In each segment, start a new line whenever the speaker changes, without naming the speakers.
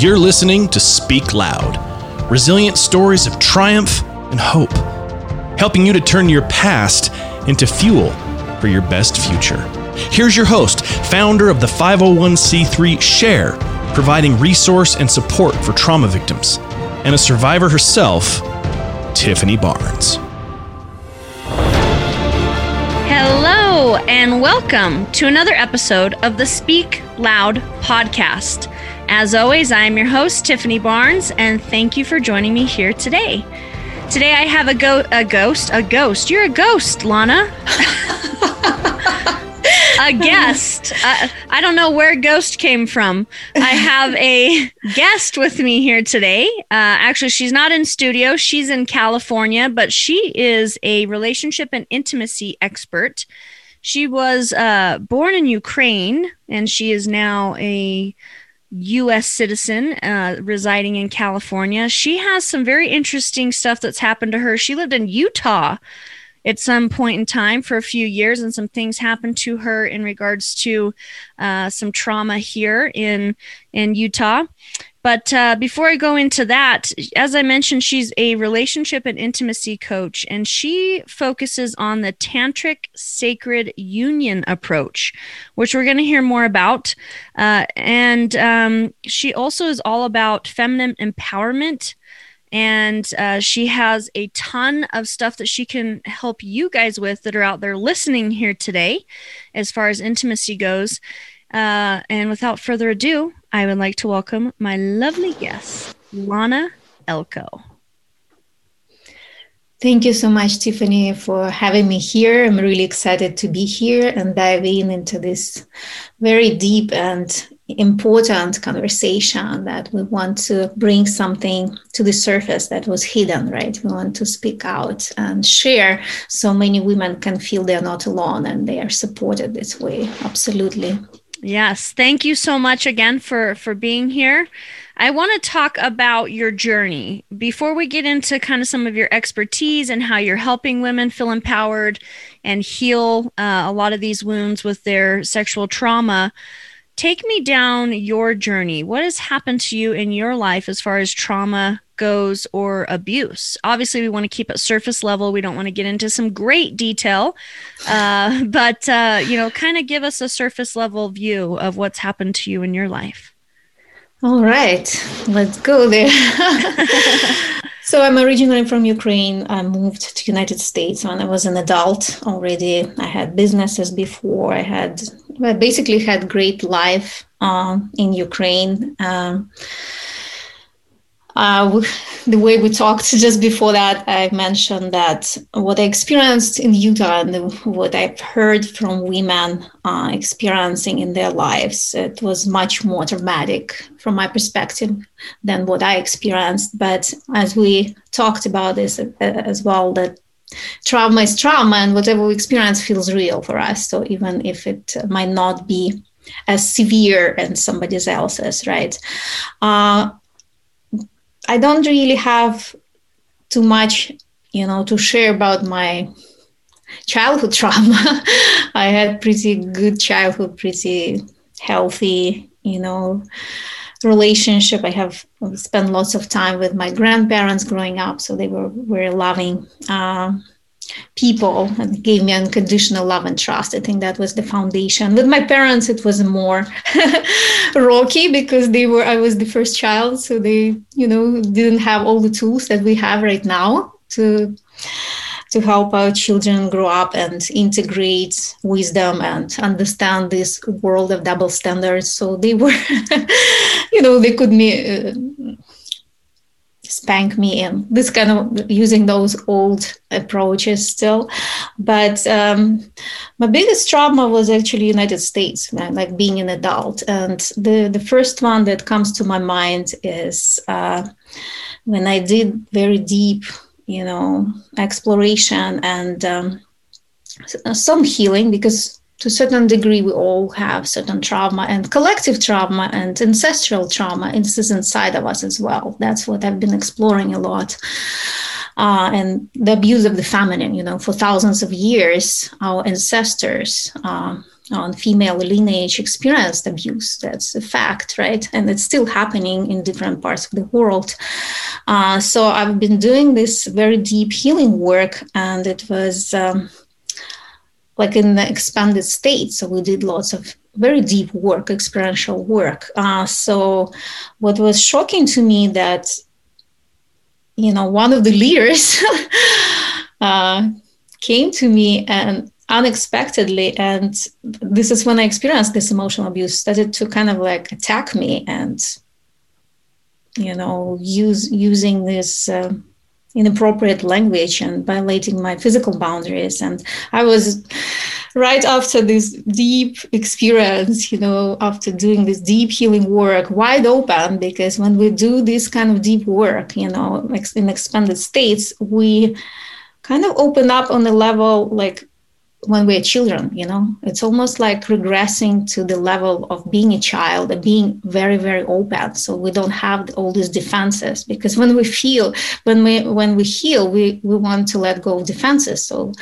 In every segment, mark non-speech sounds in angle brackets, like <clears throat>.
You're listening to Speak Loud resilient stories of triumph and hope, helping you to turn your past into fuel for your best future. Here's your host, founder of the 501c3 Share, providing resource and support for trauma victims, and a survivor herself, Tiffany Barnes.
Hello, and welcome to another episode of the Speak Loud podcast. As always, I am your host, Tiffany Barnes, and thank you for joining me here today. Today I have a, go- a ghost, a ghost. You're a ghost, Lana. a guest. Uh, I don't know where ghost came from. I have a guest with me here today. Uh, actually, she's not in studio. She's in California, but she is a relationship and intimacy expert. She was uh, born in Ukraine, and she is now a U.S. citizen uh, residing in California. She has some very interesting stuff that's happened to her. She lived in Utah at some point in time for a few years, and some things happened to her in regards to uh, some trauma here in in Utah. But uh, before I go into that, as I mentioned, she's a relationship and intimacy coach, and she focuses on the tantric sacred union approach, which we're going to hear more about. Uh, and um, she also is all about feminine empowerment. And uh, she has a ton of stuff that she can help you guys with that are out there listening here today, as far as intimacy goes. Uh, and without further ado, I would like to welcome my lovely guest, Lana Elko.
Thank you so much, Tiffany, for having me here. I'm really excited to be here and dive in into this very deep and important conversation that we want to bring something to the surface that was hidden, right? We want to speak out and share so many women can feel they're not alone and they are supported this way. Absolutely.
Yes, thank you so much again for for being here. I want to talk about your journey before we get into kind of some of your expertise and how you're helping women feel empowered and heal uh, a lot of these wounds with their sexual trauma. Take me down your journey. What has happened to you in your life as far as trauma goes or abuse. Obviously, we want to keep it surface level. We don't want to get into some great detail, uh, <laughs> but uh, you know, kind of give us a surface level view of what's happened to you in your life.
All right, let's go there. <laughs> so I'm originally from Ukraine. I moved to United States when I was an adult already. I had businesses before. I had I basically had great life um, in Ukraine. Um, uh, the way we talked just before that, I mentioned that what I experienced in Utah and what I've heard from women uh, experiencing in their lives, it was much more dramatic from my perspective than what I experienced. But as we talked about this uh, as well, that trauma is trauma, and whatever we experience feels real for us. So even if it might not be as severe as somebody else's, right? Uh, I don't really have too much, you know, to share about my childhood <laughs> trauma. I had pretty good childhood, pretty healthy, you know, relationship. I have spent lots of time with my grandparents growing up, so they were very loving. Uh, people and gave me unconditional love and trust. I think that was the foundation. With my parents, it was more <laughs> rocky because they were I was the first child, so they you know didn't have all the tools that we have right now to to help our children grow up and integrate wisdom and understand this world of double standards. So they were, <laughs> you know, they could me. Uh, spank me in. This kind of using those old approaches still. But um, my biggest trauma was actually united states like being an adult. And the, the first one that comes to my mind is uh, when i did very deep you know exploration and um, some healing because to a certain degree, we all have certain trauma and collective trauma and ancestral trauma. Is inside of us as well. That's what I've been exploring a lot. Uh, and the abuse of the feminine, you know, for thousands of years, our ancestors uh, on female lineage experienced abuse. That's a fact, right? And it's still happening in different parts of the world. Uh, so I've been doing this very deep healing work, and it was um, like in the expanded state. So we did lots of very deep work, experiential work. Uh, so what was shocking to me that you know one of the leaders <laughs> uh, came to me and unexpectedly and this is when i experienced this emotional abuse started to kind of like attack me and you know use using this uh, inappropriate language and violating my physical boundaries. And i was right after this deep experience you know after doing this deep healing work wide open because when we do this kind of deep work you know like in expanded states we kind of open up on the level like when we're children you know? It's almost like regressing to the level of being a child and being very very open. So we don't have all these defenses because when we feel when we when we heal we we want to let go of defenses. So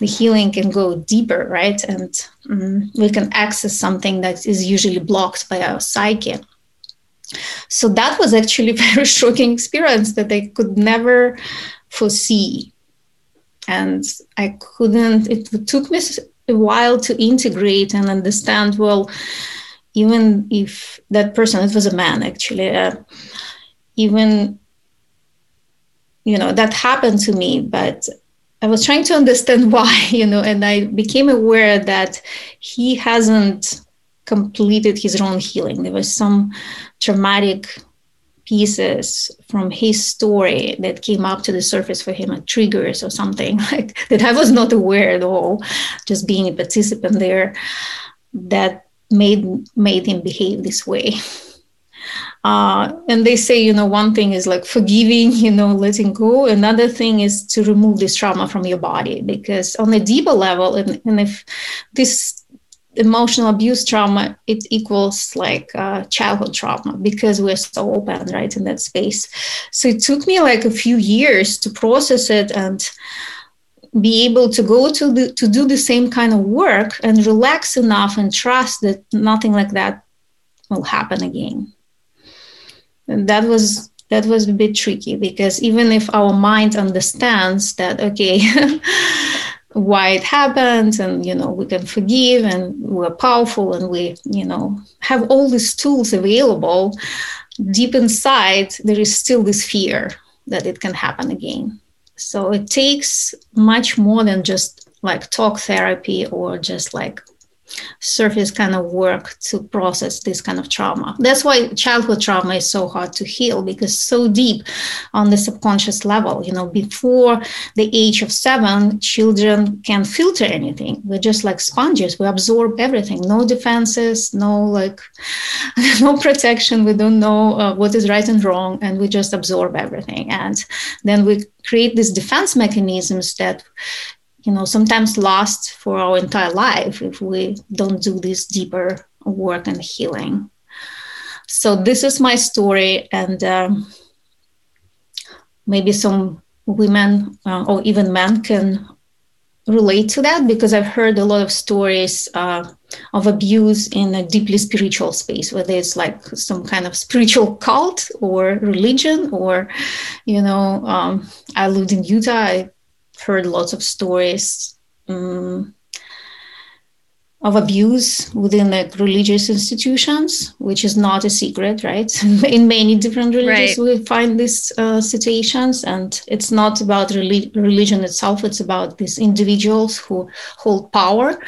the healing can go deeper right? And um, we can access something that is usually blocked by our psyche. So that was actually <laughs> a very shocking experience that i could never foresee and I couldn't, it took me a while to integrate and understand well, even if that person, it was a man actually, uh, even, you know, that happened to me, but I was trying to understand <laughs> why, you know, and I became aware that he hasn't completed his own healing. There was some traumatic pieces from his story that came up to the surface for him, like triggers or something <laughs> like that I was not aware at all, just being a participant there, that made made him behave this way. <laughs> Uh, and they say, you know, one thing is like forgiving, <laughs> you know, letting go. Another thing is to remove this trauma from your body because on a deeper level, and, and if this emotional abuse trauma it equals like uh, childhood trauma because we're so open right in that space. So it took me like a few years to process it and be able to go to the, to do the same kind of work and relax enough and trust that nothing like that will happen again. And that was that was a bit tricky because even if our mind understands that okay <laughs> why it happened and you know we can forgive and we're powerful and we you know have all these tools available. Deep inside there is still this fear that it can happen again. So it takes much more than just like talk therapy or just like surface kind of work to process this kind of trauma. That's why childhood trauma is so hard to heal because so deep on the subconscious level. You know, before the age of seven, children can filter anything. We're just like sponges. We absorb everything. No defenses, no like, <laughs> no protection. We don't know uh, what is right and wrong, and we just absorb everything. And then we create these defense mechanisms that you know sometimes last for our entire life if we don't do this deeper work and healing. So this is my story and um, maybe some women uh, or even men can relate to that because i've heard a lot of stories uh, of abuse in a deeply spiritual space whether it's like some kind of spiritual cult or religion or you know um, i lived in utah. I heard lots of stories um, of abuse within like religious institutions, which is not a secret, right? <laughs> In many different religions, right. we find these uh, situations, and it's not about relig- religion itself; it's about these individuals who hold power.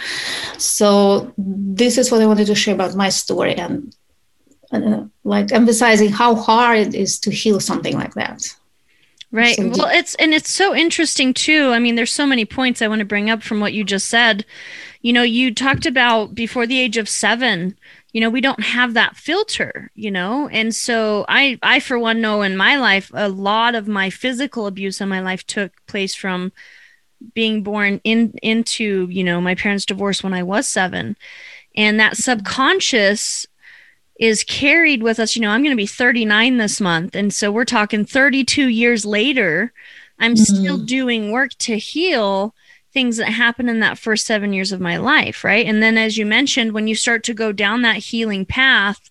So, this is what I wanted to share about my story, and uh, like emphasizing how hard it is to heal something like that.
Right. So well, it's and it's so interesting too. I mean, there's so many points I want to bring up from what you just said. You know, you talked about before the age of 7, you know, we don't have that filter, you know? And so I I for one know in my life a lot of my physical abuse in my life took place from being born in into, you know, my parents divorced when I was 7. And that mm-hmm. subconscious is carried with us. You know, I'm going to be 39 this month. And so we're talking 32 years later, I'm mm-hmm. still doing work to heal things that happened in that first seven years of my life, right? And then, as you mentioned, when you start to go down that healing path,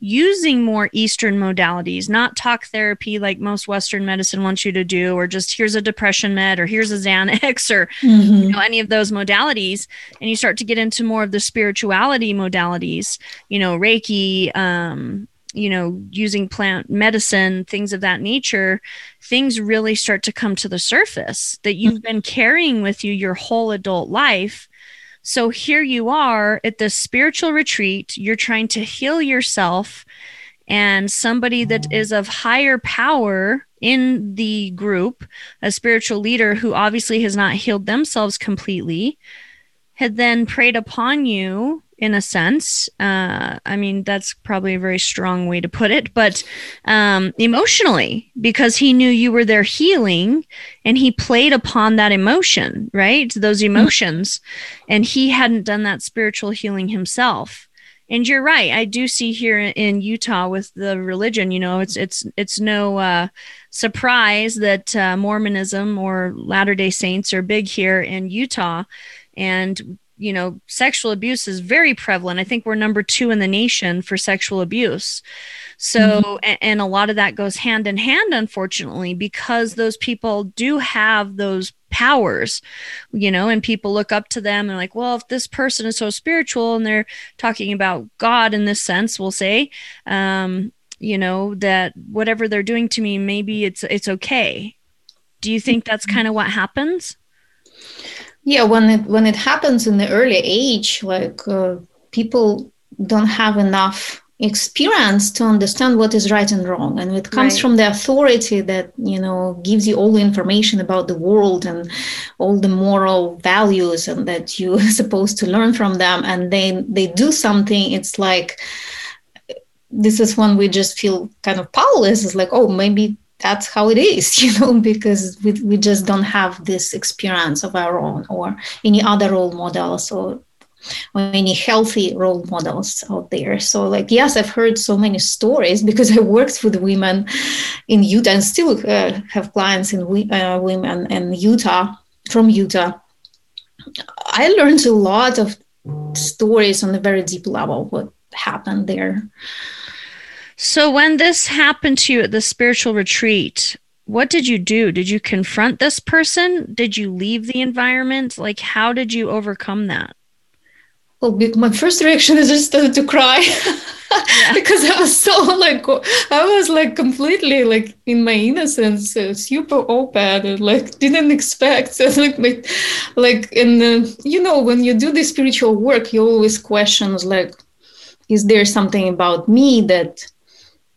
using more Eastern modalities, not talk therapy like most Western medicine wants you to do, or just here's a depression med, or here's a Xanax, or mm-hmm. you know any of those modalities, and you start to get into more of the spirituality modalities, you know, Reiki, um, you know, using plant medicine, things of that nature, things really start to come to the surface that you've been carrying with you your whole adult life so here you are at this spiritual retreat, you're trying to heal yourself, and somebody that mm. of higher power in the group, a spiritual leader who obviously has not healed themselves completely, had then preyed upon you in a sense. Uh, I mean, that's probably a very strong way to put it, but um, emotionally, because he knew you were there healing and he played upon that emotion, right? Those mm-hmm. emotions. And he hadn't done that spiritual healing himself. And you're right. I do see here in Utah with the religion, you know, it's it's it's no uh, surprise that uh, Mormonism or Latter Day Saints are big here in Utah, and you know, sexual abuse is very prevalent. I think we're number two in the nation for sexual abuse. So, mm-hmm. and, and, a lot of that goes hand in hand, unfortunately, because those people do have those powers, you know, and people look up to them and like, well, if this person is so spiritual and they're talking about God in this sense, we'll say, um, you know, that whatever they're doing to me, maybe it's it's okay. Do you think that's mm-hmm. kind of what happens?
Yeah when it when it happens in the early age like uh, people don't have enough experience to understand what is right and wrong. And it comes right. from the authority that you know gives you all the information about the world and all the moral values and that you're <laughs> supposed to learn from them. And then they do something it's like this is when we just feel kind of powerless. It's like oh maybe that's how it is, <laughs> you know, because we, we just don't have this experience of our own or any other role models or, or any healthy role models out there. So, like, yes, I've heard so many stories because <laughs> I worked with women in Utah and still uh, have clients in uh, women in Utah from Utah. I learned a lot of stories on a very deep level what happened there.
So, when this happened to you at the spiritual retreat, what did you do? Did you confront this person? Did you leave the environment? Like, how did you overcome that?
Well, my first reaction is just started to cry yeah. <laughs> because I was so like, I was like completely like in my innocence, uh, super open and like didn't expect. So, <laughs> like, my, like, and uh, you know, when you do this spiritual work, you always questions like, is there something about me that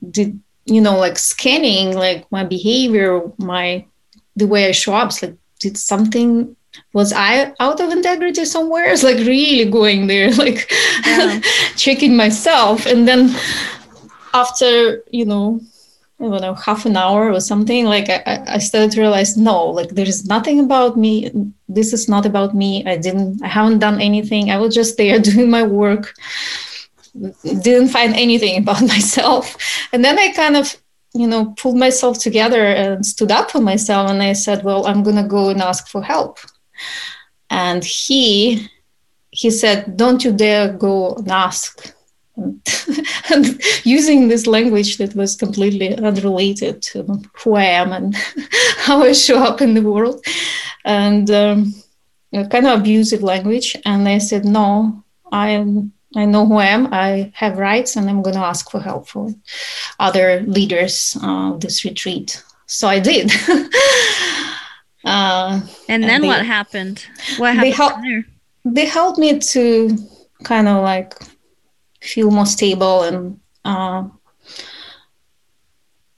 did you know like scanning like my behavior my the way i show up like did something was i out of integrity somewhere it's like really going there <laughs> like yeah. <laughs> checking myself and then after you know I don't know, half an hour or something, like I, I started to realize, no, like there is nothing about me. This is not about me. I didn't, I haven't done anything. I was just there <laughs> doing my work didn't find anything <laughs> about myself. And then I kind of, you know, pulled myself together and stood up for myself. And I said, well, I'm going to go and ask for help. And he, he said, don't you dare go and ask. <laughs> And, using this language that was completely unrelated to who I am and <laughs> how I show up in the world, and um, kind of abusive language. And I said, no, I am I know who I am. I have rights, and I'm going to ask for help from other leaders of uh, this retreat. So I did. <laughs>
uh, and then and they, what happened? What happened
they, hel- there? they helped me to kind of like feel more stable and uh,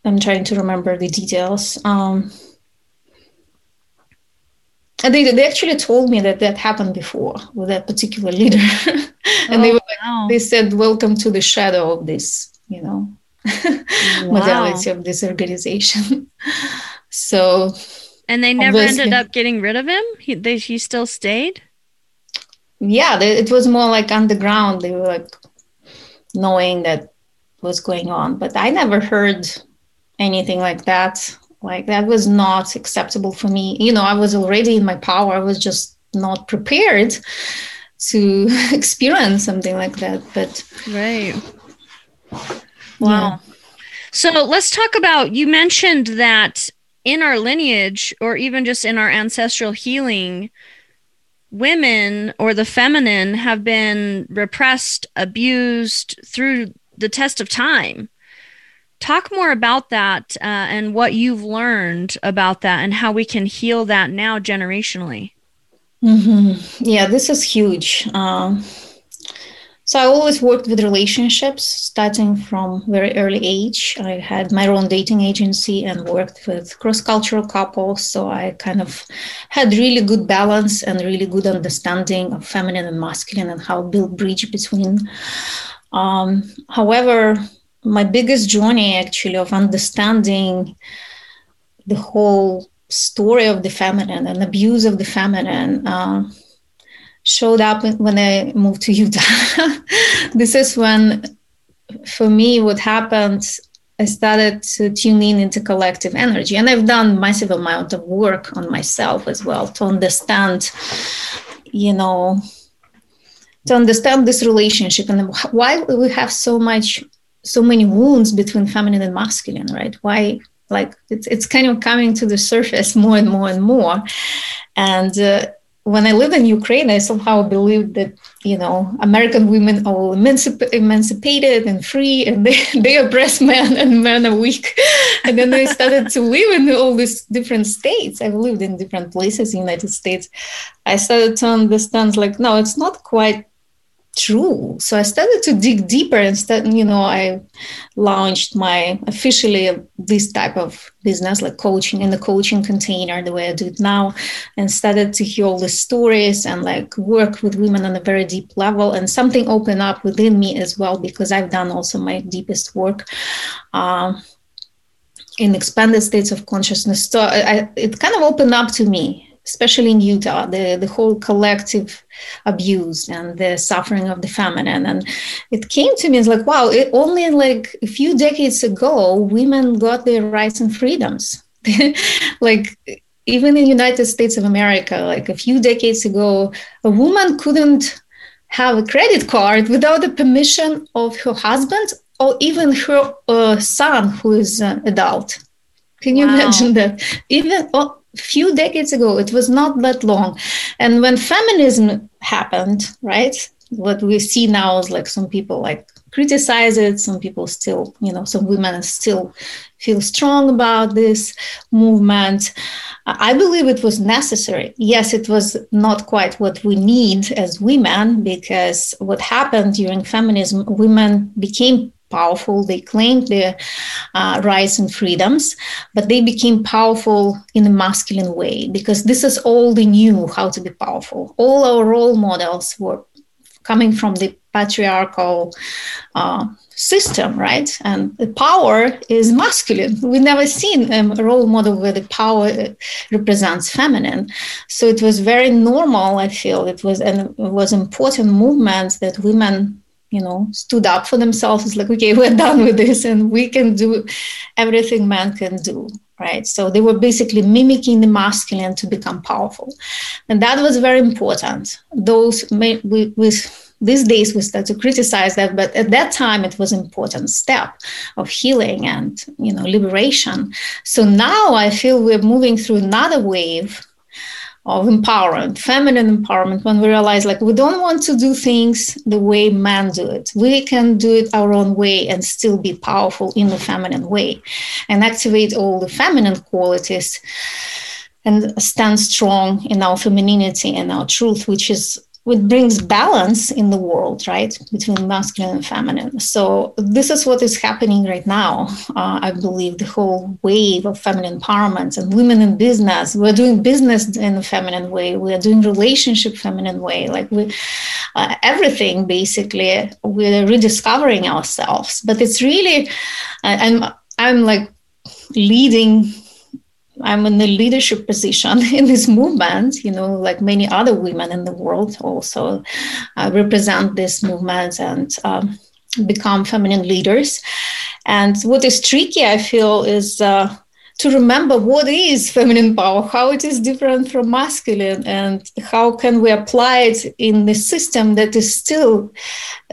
I'm trying to remember the details. Um, and they, they actually told me that that happened before with that particular leader <laughs> and oh, they were like, wow. they said welcome to the shadow of this you know? <laughs> Wow. modality of this organization <laughs> so
and they never ended up getting rid of him? He, they, he still stayed?
Yeah they, it was more like underground. They were like knowing that was going on but i never heard anything like that. Like that was not acceptable for me. You know i was already in my power. I was just not prepared to <laughs> experience something like that. But
right. Wow. Yeah. So let's talk about you mentioned that in our lineage or even just in our ancestral healing, women or the feminine have been repressed, abused through the test of time. Talk more about that uh, and what you've learned about that and how we can heal that now generationally.
Mm-hmm. Yeah, this is huge. Um, so I always worked with relationships starting from very early age. I had my own dating agency and worked with cross-cultural couples. So I kind of had really good balance and really good understanding of feminine and masculine and how build bridge between. Um, however, my biggest journey actually of understanding the whole story of the feminine and abuse of the feminine uh, showed up when I moved to Utah. <laughs> this is when, for me, what happened. I started to tune in into collective energy, and I've done massive amount of work on myself as well to understand, you know, to understand this relationship and why we have so much, so many wounds between feminine and masculine, right? Why, like, it's it's kind of coming to the <laughs> surface more and more and more, and. Uh, when I lived in Ukraine, I somehow believed that you know American women are all emancip- emancipated and free, and they, <laughs> they oppress men, and men are weak. <laughs> and then I started to live in all these different states. I've lived in different places in the United States. I started to understand, like, no, it's not quite true. So I started to dig deeper and start, you know, I launched my officially this type of business, like coaching in the coaching container, the way I do it now, and started to hear all the stories and like work with women on a very deep level. And something opened up within me as well because I've done also my deepest work. Uh, in expanded states of consciousness. So I, it kind of opened up to me especially in Utah, the, the whole collective abuse and the suffering of the feminine. And it came to me as like, wow, it, only like a few decades ago, women got their rights and freedoms. <laughs> like even in United States of America, like a few decades ago, a woman couldn't have a credit card without the permission of her husband or even her uh, son who is an adult. Can you wow. imagine that? Even oh, few decades ago it was not that long. And when feminism happened right what we see now is like some people like criticize it some people still you know some women still feel strong about this movement. I believe it was necessary. Yes it was not quite what we need as women because what happened during feminism women became powerful. They claimed their uh, rights and freedoms, but they became powerful in a masculine way because this is all they knew how to be powerful. All our role models were coming from the patriarchal uh, system, right? And the power is masculine. We've never seen a role model where the power represents feminine. So it was very normal, I feel. It was, and it was important movement that women you know stood up for themselves. It's like okay <laughs> we're done with this and we can do everything man can do right? So they were basically mimicking the masculine to become powerful. And that was very important. Those with these days we start to criticize that but at that time it was an important step of healing and you know liberation. So now i feel we're moving through another wave of empowerment, feminine empowerment, when we realize like we don't want to do things the way men do it. We can do it our own way and still be powerful in the feminine way and activate all the feminine qualities and stand strong in our femininity and our truth, which is which brings balance in the world, right, between masculine and feminine. So this is what is happening right now. Uh, I believe the whole wave of feminine empowerment and women in business. We're doing business in a feminine way. We are doing relationship feminine way. Like we, uh, everything basically, we're rediscovering ourselves. But it's really, I'm I'm like leading I'm in the leadership position <laughs> in this movement, you know, like many other women in the world also uh, represent this movement and um, become feminine leaders. And what is tricky, I feel, is uh, to remember what is <laughs> feminine power, how it is different from masculine, and how can we apply it in the system that is still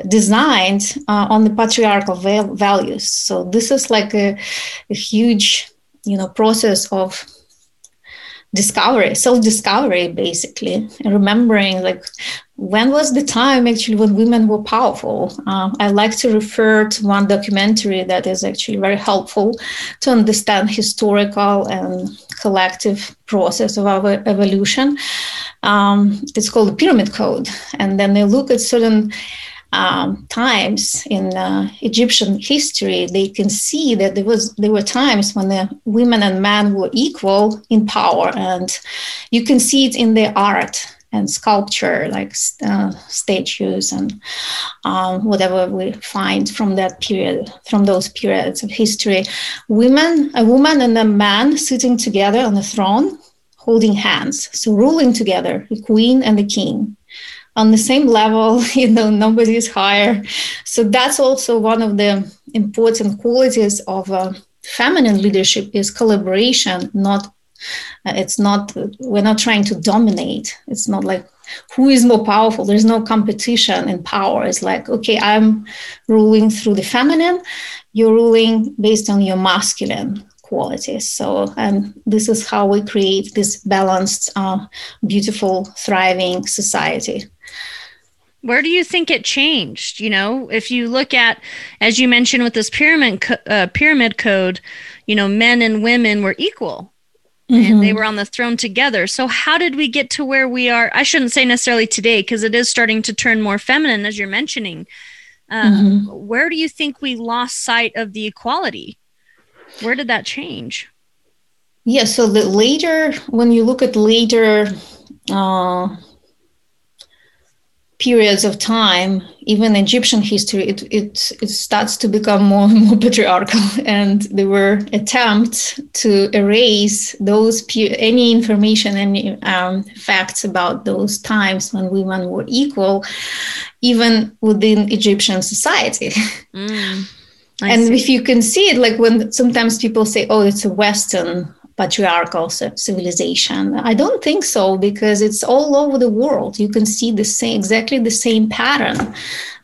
designed uh, on the patriarchal val- values. So this is like a, a huge, you know, process of discovery self-discovery basically. Remembering like when was the time actually when women were powerful? Uh, i like to refer to one documentary that is actually very helpful to understand historical and collective process of our evolution. Um, it's called the pyramid code. And then they look at certain um, times in uh, Egyptian history, they can see that there was there were times when the women and men were equal in power, and you can see it in their art and sculpture, like uh, statues and um, whatever we find from that period, from those periods of history. Women, a woman and a man sitting together on a throne, holding hands, so ruling together, the queen and the king on the same level <laughs> you know nobody is higher. So that's also one of the important qualities of uh, feminine leadership is collaboration not uh, it's not we're not trying to dominate. It's not like who is more powerful? There's no competition in power. It's like okay i'm ruling through the feminine. You're ruling based on your masculine qualities. So, and this is how we create this balanced, uh, beautiful, thriving society.
Where do you think it changed? You know, if you look at, as you mentioned with this pyramid uh, pyramid code, you know, men and women were equal, mm-hmm. and they were on the throne together. So how did we get to where we are? I shouldn't say necessarily today because it is starting to turn more feminine, as you're mentioning. Um, mm-hmm. Where do you think we lost sight of the equality? Where did that change?
Yeah, so the later, when you look at later uh, periods of time, even Egyptian history, it, it, it starts to become more and more <laughs> patriarchal. And there were attempts to erase those any information, any um, facts about those times when women were equal, even within Egyptian society. <laughs> Mm. And see. if you can see it, like when sometimes people say, oh, it's a Western patriarchal civilization. I don't think so because it's all over the world. You can see the same, exactly the same pattern.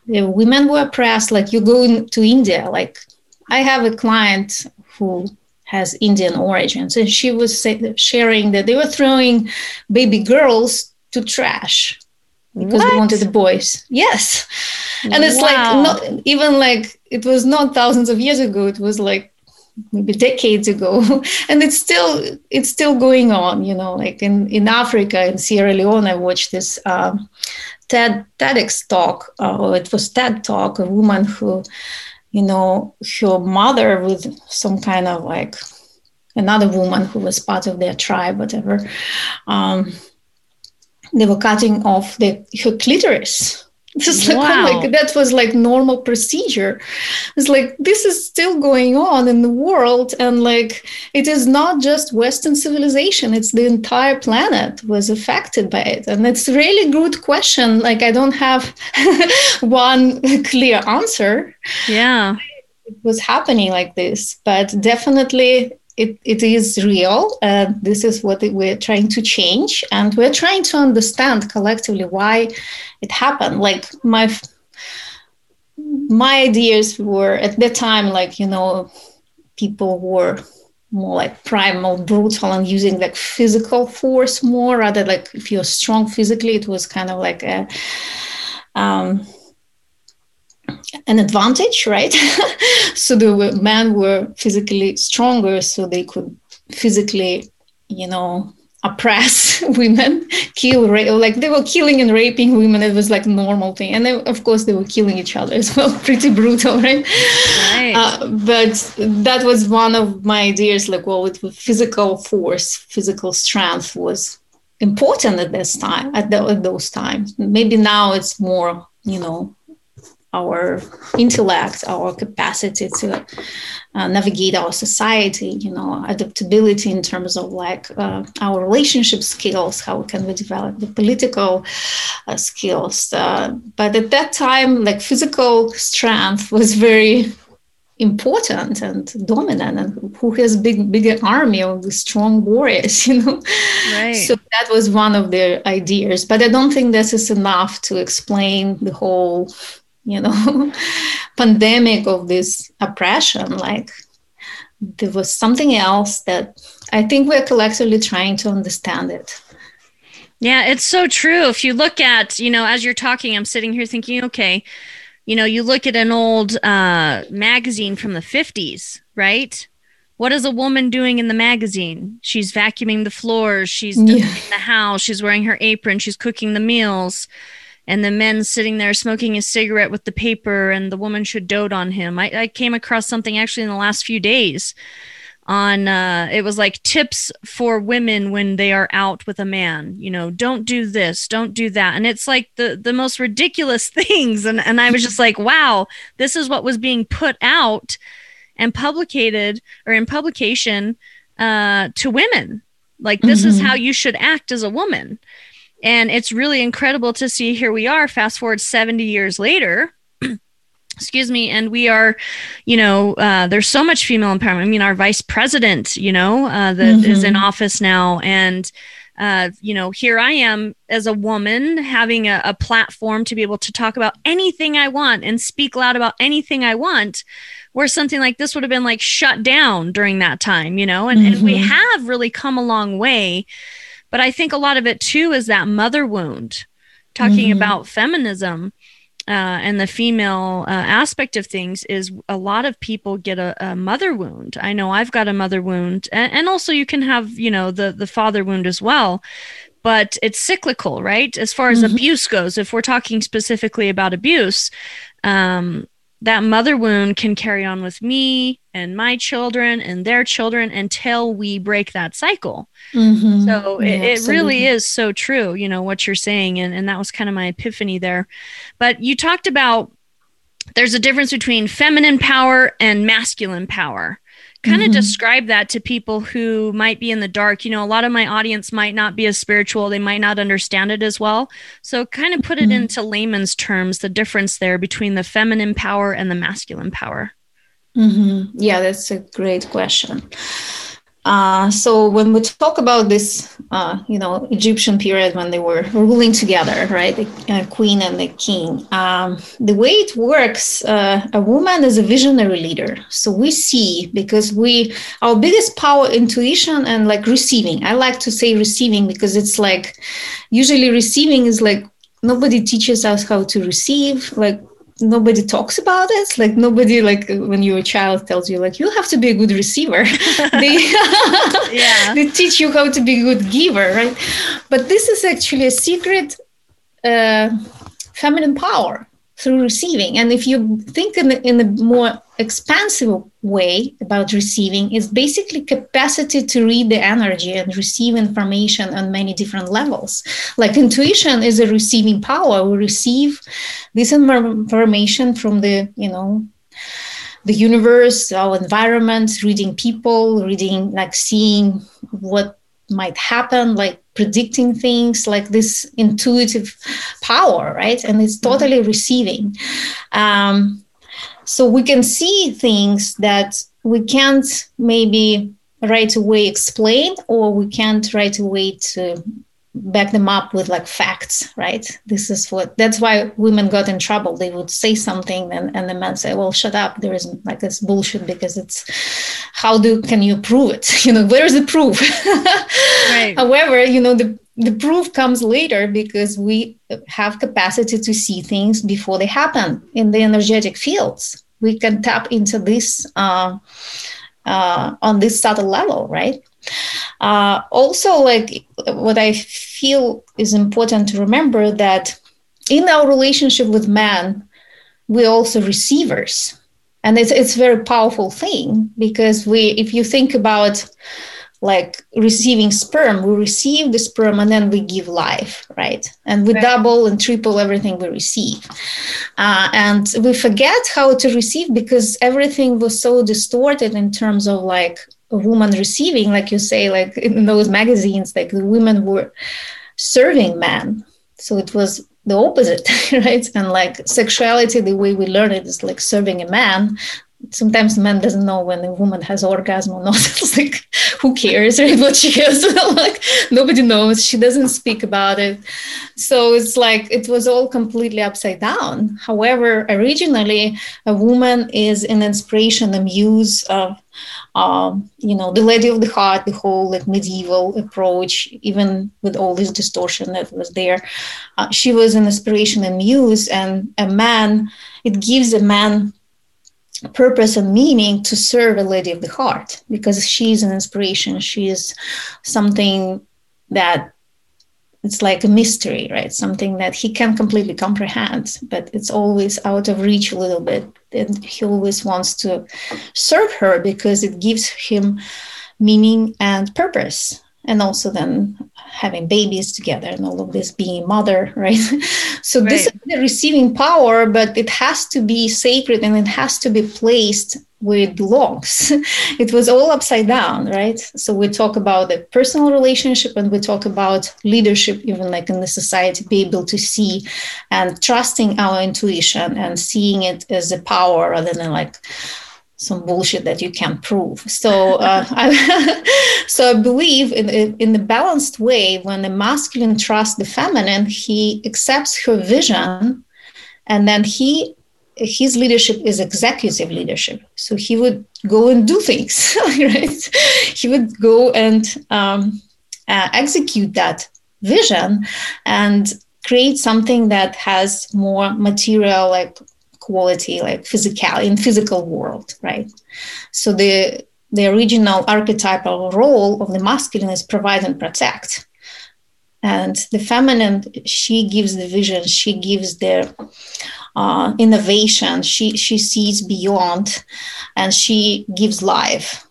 The women were oppressed. Like you go to India, like I have a client who has Indian origins, and she was say, sharing that they were throwing baby girls to trash because what? they wanted the boys. Yes, and it's wow. like not even like it was not thousands of years ago. It was like maybe decades ago, <laughs> and it's still it's still going on. You know, like in in Africa in Sierra Leone, I watched this um, TED TEDx talk, uh, or it was TED talk, a woman who, you know, her mother with some kind of like another woman who was part of their tribe, whatever. Um, they were cutting off the her clitoris <laughs> just like wow. oh my that was like normal procedure. It's like this is still going on in the world and like it is not just western civilization it's the entire planet was affected by it. And it's really good question. Like i don't have <laughs> one clear answer.
Yeah.
It was happening like this but definitely it, it is real. Uh, this is what we're trying to change, and we're trying to understand collectively why it happened. Like my my ideas were at that time, like you know, people were more like primal, brutal, and using like physical force more rather like if you're strong physically, it was kind of like a um, an advantage, right? <laughs> so the men were physically stronger, so they could physically, you know, oppress <laughs> women, kill, rape, like they were killing and raping women. It was like normal thing, and then, of course they were killing each other as <laughs> well. Pretty brutal, right? right. Uh, but that was one of my ideas. Like, well, with physical force, physical strength was important at this time, at, the, at those times. Maybe now it's more, you know, our intellect, our capacity to uh, navigate our society, you know, adaptability in terms of like uh, our relationship skills, how can we develop the political uh, skills. Uh, but at that time, like physical strength was very important and dominant and who has big bigger army of the strong warriors <laughs> you know right. so that was one of their ideas but i don't think this is enough to explain the whole you know <laughs> pandemic of this oppression like there was something else that i think we're collectively trying to understand it
yeah it's so true if you look at you know as you're talking i'm sitting here thinking okay you know, you look at an old uh, magazine from the 50s, right? What is a woman doing in the magazine? She's vacuuming the floors, she's yeah. the house, she's wearing her apron, she's cooking the meals. And the men sitting there smoking a cigarette with the paper, and the woman should dote on him. I, I came across something actually in the last few days on uh, it was like tips for women when they are out with a man you know don't do this don't do that and it's like the the most ridiculous <laughs> things and and i was just like wow this is what was being put out and publicated or in publication uh, to women like this mm-hmm. is how you should act as a woman and it's really incredible to see here we are fast forward 70 years later <clears throat> excuse me and we are you know uh, there's so much female empowerment i mean our vice president you know uh, that mm-hmm. is in office now and uh, you know here i am as a woman having a, a, platform to be able to talk about anything i want and speak loud about anything i want where something like this would have been like shut down during that time you know and, mm-hmm. and we mm-hmm. have really come a long way but i think a lot of it too is that mother wound talking mm-hmm. about feminism uh, and the female uh, aspect of things is a lot of people get a, a mother wound. I know I've got a mother wound, and, and, also you can have you know the the father wound as well, but it's cyclical, right? As far as mm-hmm. abuse goes, if we're talking specifically about abuse, um, that mother wound can carry on with me and my children and their children until we break that cycle. Mm-hmm. So yeah, it, it really is so true, you know, what you're saying. And, and that was kind of my epiphany there. But you talked about there's a difference between feminine power and masculine power kind of mm-hmm. describe that to people who might be in the dark you know a lot of my audience might not be as spiritual they might not understand it as well so kind of put it mm-hmm. into layman's terms the difference there between the feminine power and the masculine power
mm-hmm. yeah that's a great question uh, so when we talk about this, uh, you know, Egyptian period when they were ruling together, right, the uh, queen and the king, um, the way it works, uh, a woman is a visionary leader. So we see because we our biggest power, intuition, and like receiving. I like to say receiving because it's like usually receiving is like nobody teaches us how to receive. Like nobody talks about it. Like nobody like when you're a child tells you like you have to be a good receiver <laughs> they yeah. <laughs> they teach you how to be a good giver right? But this is actually a secret uh, feminine power through receiving. And if you think in, the, in a more expansive way about receiving, is basically capacity to read the energy and receive information on many different levels. Like intuition is a receiving power. We receive this information from the, you know, the universe, our environment, reading people, reading, like seeing what might happen, like predicting things like this intuitive power, right? And it's mm-hmm. totally receiving. Um, so we can see things that we can't maybe right away explain, or we can't right away to back them up with like facts right? This is what that's why women got in trouble. They would say something and, and the men say well shut up. There is like this bullshit because it's how do can you prove it? <laughs> You know where's the proof? Right. <laughs> however you know the the proof comes later because we have capacity to see things before they happen in the energetic fields. We can tap into this uh, uh, on this subtle level right uh, also, like what I feel is important to remember that in our relationship with man, we're also receivers, and it's it's a very powerful thing because we, if you think about like receiving sperm we receive the sperm and then we give life right? And we right. double and triple everything we receive. Uh, and we forget how to receive because everything was so distorted in terms of like woman receiving like you say like in those magazines like the women were serving men. So it was the opposite <laughs> right? And like sexuality the way we learn it is like serving a man sometimes man doesn't know when a woman has orgasm or not. <laughs> It's like who cares right what she has? <laughs> Like nobody knows. She doesn't speak about it. So it's like it was all completely upside down. However originally a woman is an inspiration a muse of um, you know the lady of the heart the whole like medieval approach even with all this distortion that was there. Uh, she was an inspiration and muse and a man it gives a man purpose and meaning to serve a lady of the heart because she's an inspiration. She is something that it's like a mystery right? Something that he can't completely comprehend but it's always out of reach a little bit. And he always wants to serve her because it gives him meaning and purpose and also then having babies together and all of this being mother <laughs> right? So right. this is the receiving power but it has to be sacred and it has to be placed where it belongs <laughs> it was all upside down right? So we talk about the personal relationship and we talk about leadership even like in the society be able to see and trusting our intuition and seeing it as a power rather than like some bullshit that you can't prove. So, uh, <laughs> I, so I believe in in the balanced way. When the masculine trusts the feminine, he accepts her vision, and then he his leadership is executive leadership. So he would go and do things, <laughs> right? He would go and um, uh, execute that vision and create something that has more material, like quality like physical in physical world right? So the the original archetypal role of the masculine is provide and protect. And the feminine she gives the vision she gives the uh, innovation she she sees beyond and she gives life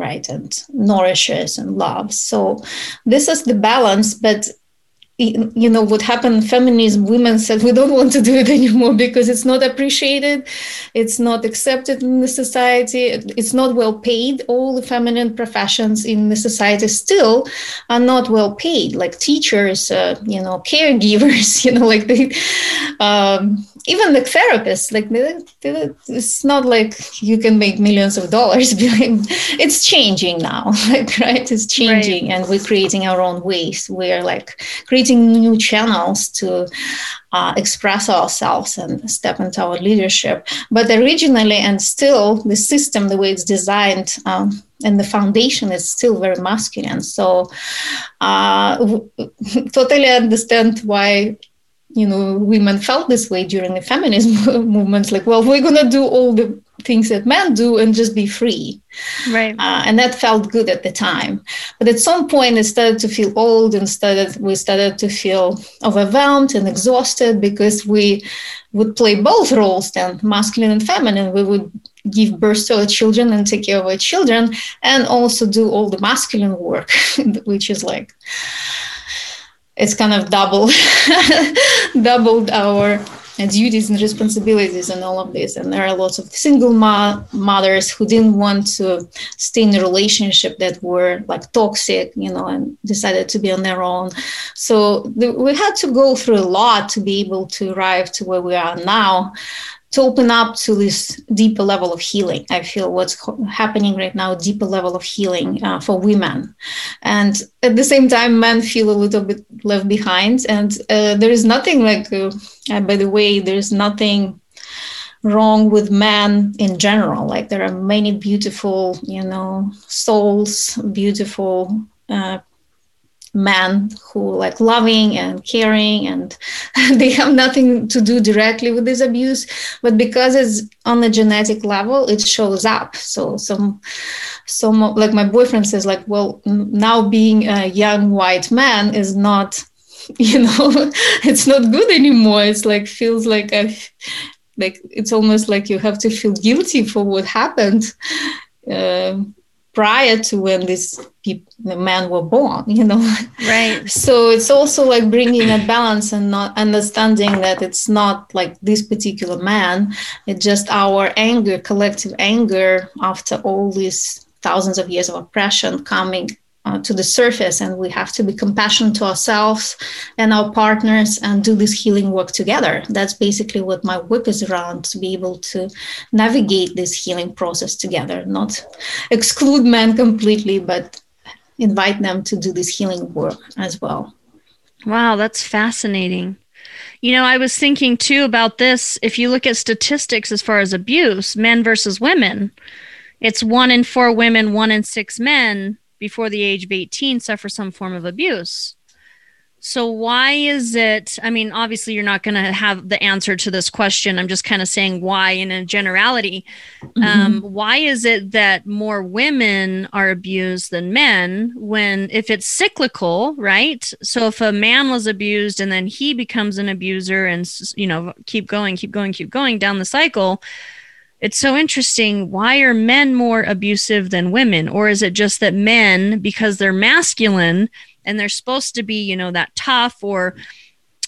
right? And nourishes and loves. So this is the balance but you know what happened feminism women said we don't want to do it <laughs> anymore because it's not appreciated it's not accepted in the society it's not well paid. All the feminine professions in the society still are not well paid like teachers uh, you know caregivers <laughs> you know like they um, even the therapists like it's not like you can make millions of dollars. <laughs> It's changing now <laughs> like right? It's changing right. and we're creating our own ways. We're like creating new channels to uh, express ourselves and step into our leadership. But originally and still the system the way it's designed um, and the foundation is still very masculine. So uh, <laughs> totally understand why you know women felt this way during the feminism <laughs> movements like well we're going to do all the things that men do and just be free.
Right.
Uh, and that felt good at the time. But at some point it started to feel old and started we started to feel overwhelmed and exhausted because we would play both roles then masculine and feminine. We would give birth to our children and take care of our children and also do all the masculine work <laughs> which is like it's kind of double <laughs> doubled our duties and responsibilities and all of this. And there are lots of single mo- mothers who didn't want to stay in a relationship that were like toxic you know and decided to be on their own. So we had to go through a lot to be able to arrive to where we are now to open up to this deeper level of healing. I feel what's happening right now, deeper level of healing uh, for women. And at the same time, men feel a little bit left behind. And uh, there is nothing like, uh, by the way, there's nothing wrong with men in general. Like there are many beautiful, you know, souls, beautiful uh, men who like loving and caring and <laughs> they have nothing to do directly with this abuse but because it's on the genetic level it shows up. So some some like my boyfriend says like well now being a young white man is not <laughs> you know <laughs> it's not good anymore. It's like feels like a like it's almost like you have to feel guilty for what happened. Uh, prior to when these people, the men were born you know?
Right. <laughs>
So it's also like bringing a balance and not understanding that it's not like this particular man. It's just our anger collective anger after all these thousands of years of oppression coming uh, to the surface and we have to be compassionate to ourselves and our partners and do this healing work together. That's basically what my work is around to be able to navigate this healing process together not exclude men completely but invite them to do this healing work as well.
Wow that's fascinating. You know, I was thinking too about this. If you look at statistics as far as abuse, men versus women, it's one in four women, one in six men before the age of 18 suffer some form of abuse. So, why is it? I mean, obviously, you're not going to have the answer to this question. I'm just kind of saying why in a generality. Mm-hmm. Um, why is it that more women are abused than men when, if it's cyclical, right? So, if a man was abused and then he becomes an abuser and, you know, keep going, keep going, keep going down the cycle, it's so interesting. Why are men more abusive than women? Or is it just that men, because they're masculine and they're supposed to be, you know, that tough or,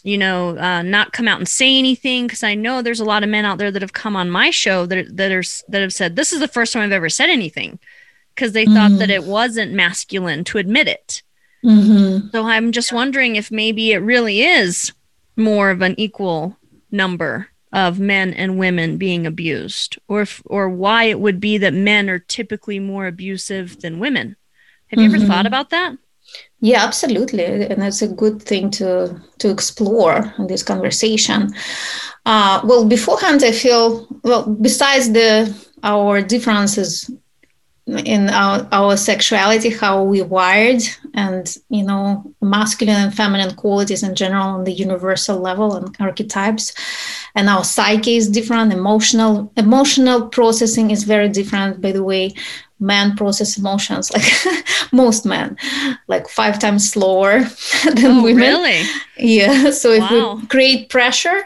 you know, uh, not come out and say anything? Because I know there's a lot of men out there that have come on my show that, that are that have said this is the first time I've ever said anything because they mm-hmm. thought that mm-hmm. it wasn't masculine to admit it. Mm-hmm. So I'm just wondering if maybe it really is more of an equal number of men and women being abused or if, or why it would be that men are typically more abusive than women. Have you mm-hmm. ever thought about that?
Yeah absolutely. And that's a good thing to to explore in this conversation. Uh, well beforehand i feel well besides the our differences in our, our sexuality how we wired and you know masculine and feminine qualities in general on the universal level and archetypes. And our psyche is different. Emotional emotional processing is very different by the way. Men process emotions like <laughs> most men like five times slower <laughs> than oh, women.
really?
Yeah so if wow. we create pressure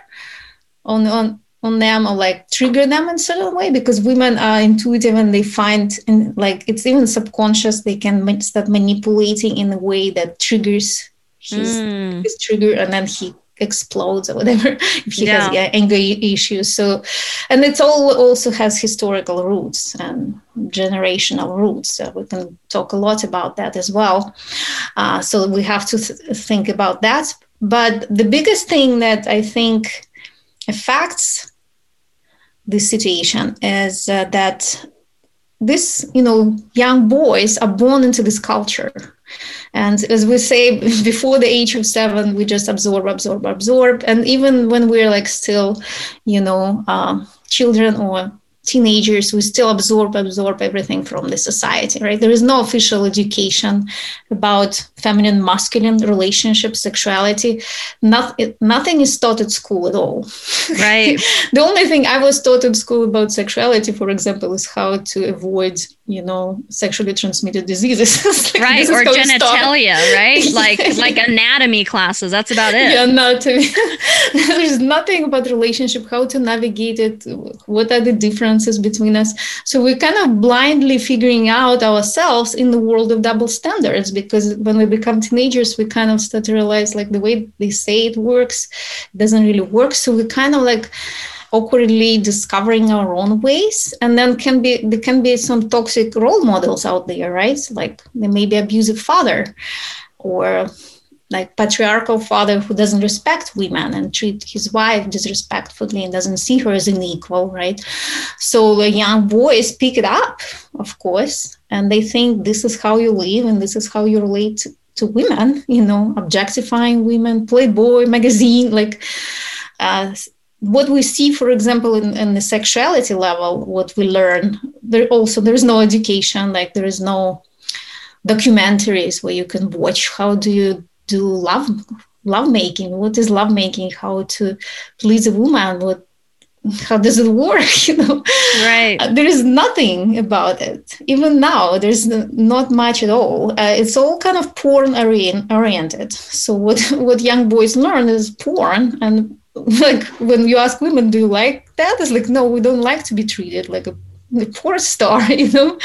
on on on them or like trigger them in certain way because women are intuitive and they find and like it's even subconscious they can start manipulating in a way that triggers his, mm. his trigger and then he explodes or whatever <laughs> if he yeah. has yeah, anger issues so and it's all also has historical roots and generational roots so we can talk a lot about that as well uh, so we have to th- think about that but the biggest thing that i think affects this situation is uh, that this you know young boys are born into this culture. And as we say <laughs> before the age of seven we just absorb absorb absorb. And even when we're like still you know uh, children or teenagers we still absorb absorb everything from the society right? There is no official education about feminine masculine relationships sexuality. Not, nothing is taught at school at all. <laughs>
Right.
The only thing i was taught in school about sexuality for example is how to avoid you know sexually transmitted diseases. <laughs>
Like, right or genitalia right? <laughs> Like yeah. like anatomy classes that's about it.
Yeah anatomy <laughs> there's nothing about relationship how to navigate it what are the differences between us. So we're kind of blindly figuring out ourselves in the world of double standards because when we become teenagers we kind of start to realize like the way they say it works doesn't really work. So we kind of like awkwardly discovering our own ways. And then can be there can be some toxic role models out there right? Like there may be abusive father or like patriarchal father who doesn't respect women and treat his wife disrespectfully and doesn't see her as an equal right? So the young boys pick it up of course and they think this is how you live and this is how you relate to, women you know objectifying women playboy magazine like uh, what we see for example in, in the sexuality level what we learn there also there's no education like there is no documentaries where you can watch how do you do love love making what is love making how to please a woman what how does it work <laughs> you know?
Right. Uh,
there is nothing about it. Even now there's not much at all. Uh, it's all kind of porn oriented so what <laughs> what young boys learn is porn and like when you ask women, do you like that? It's like, no, we don't like to be treated like a, a poor star, <laughs> you know.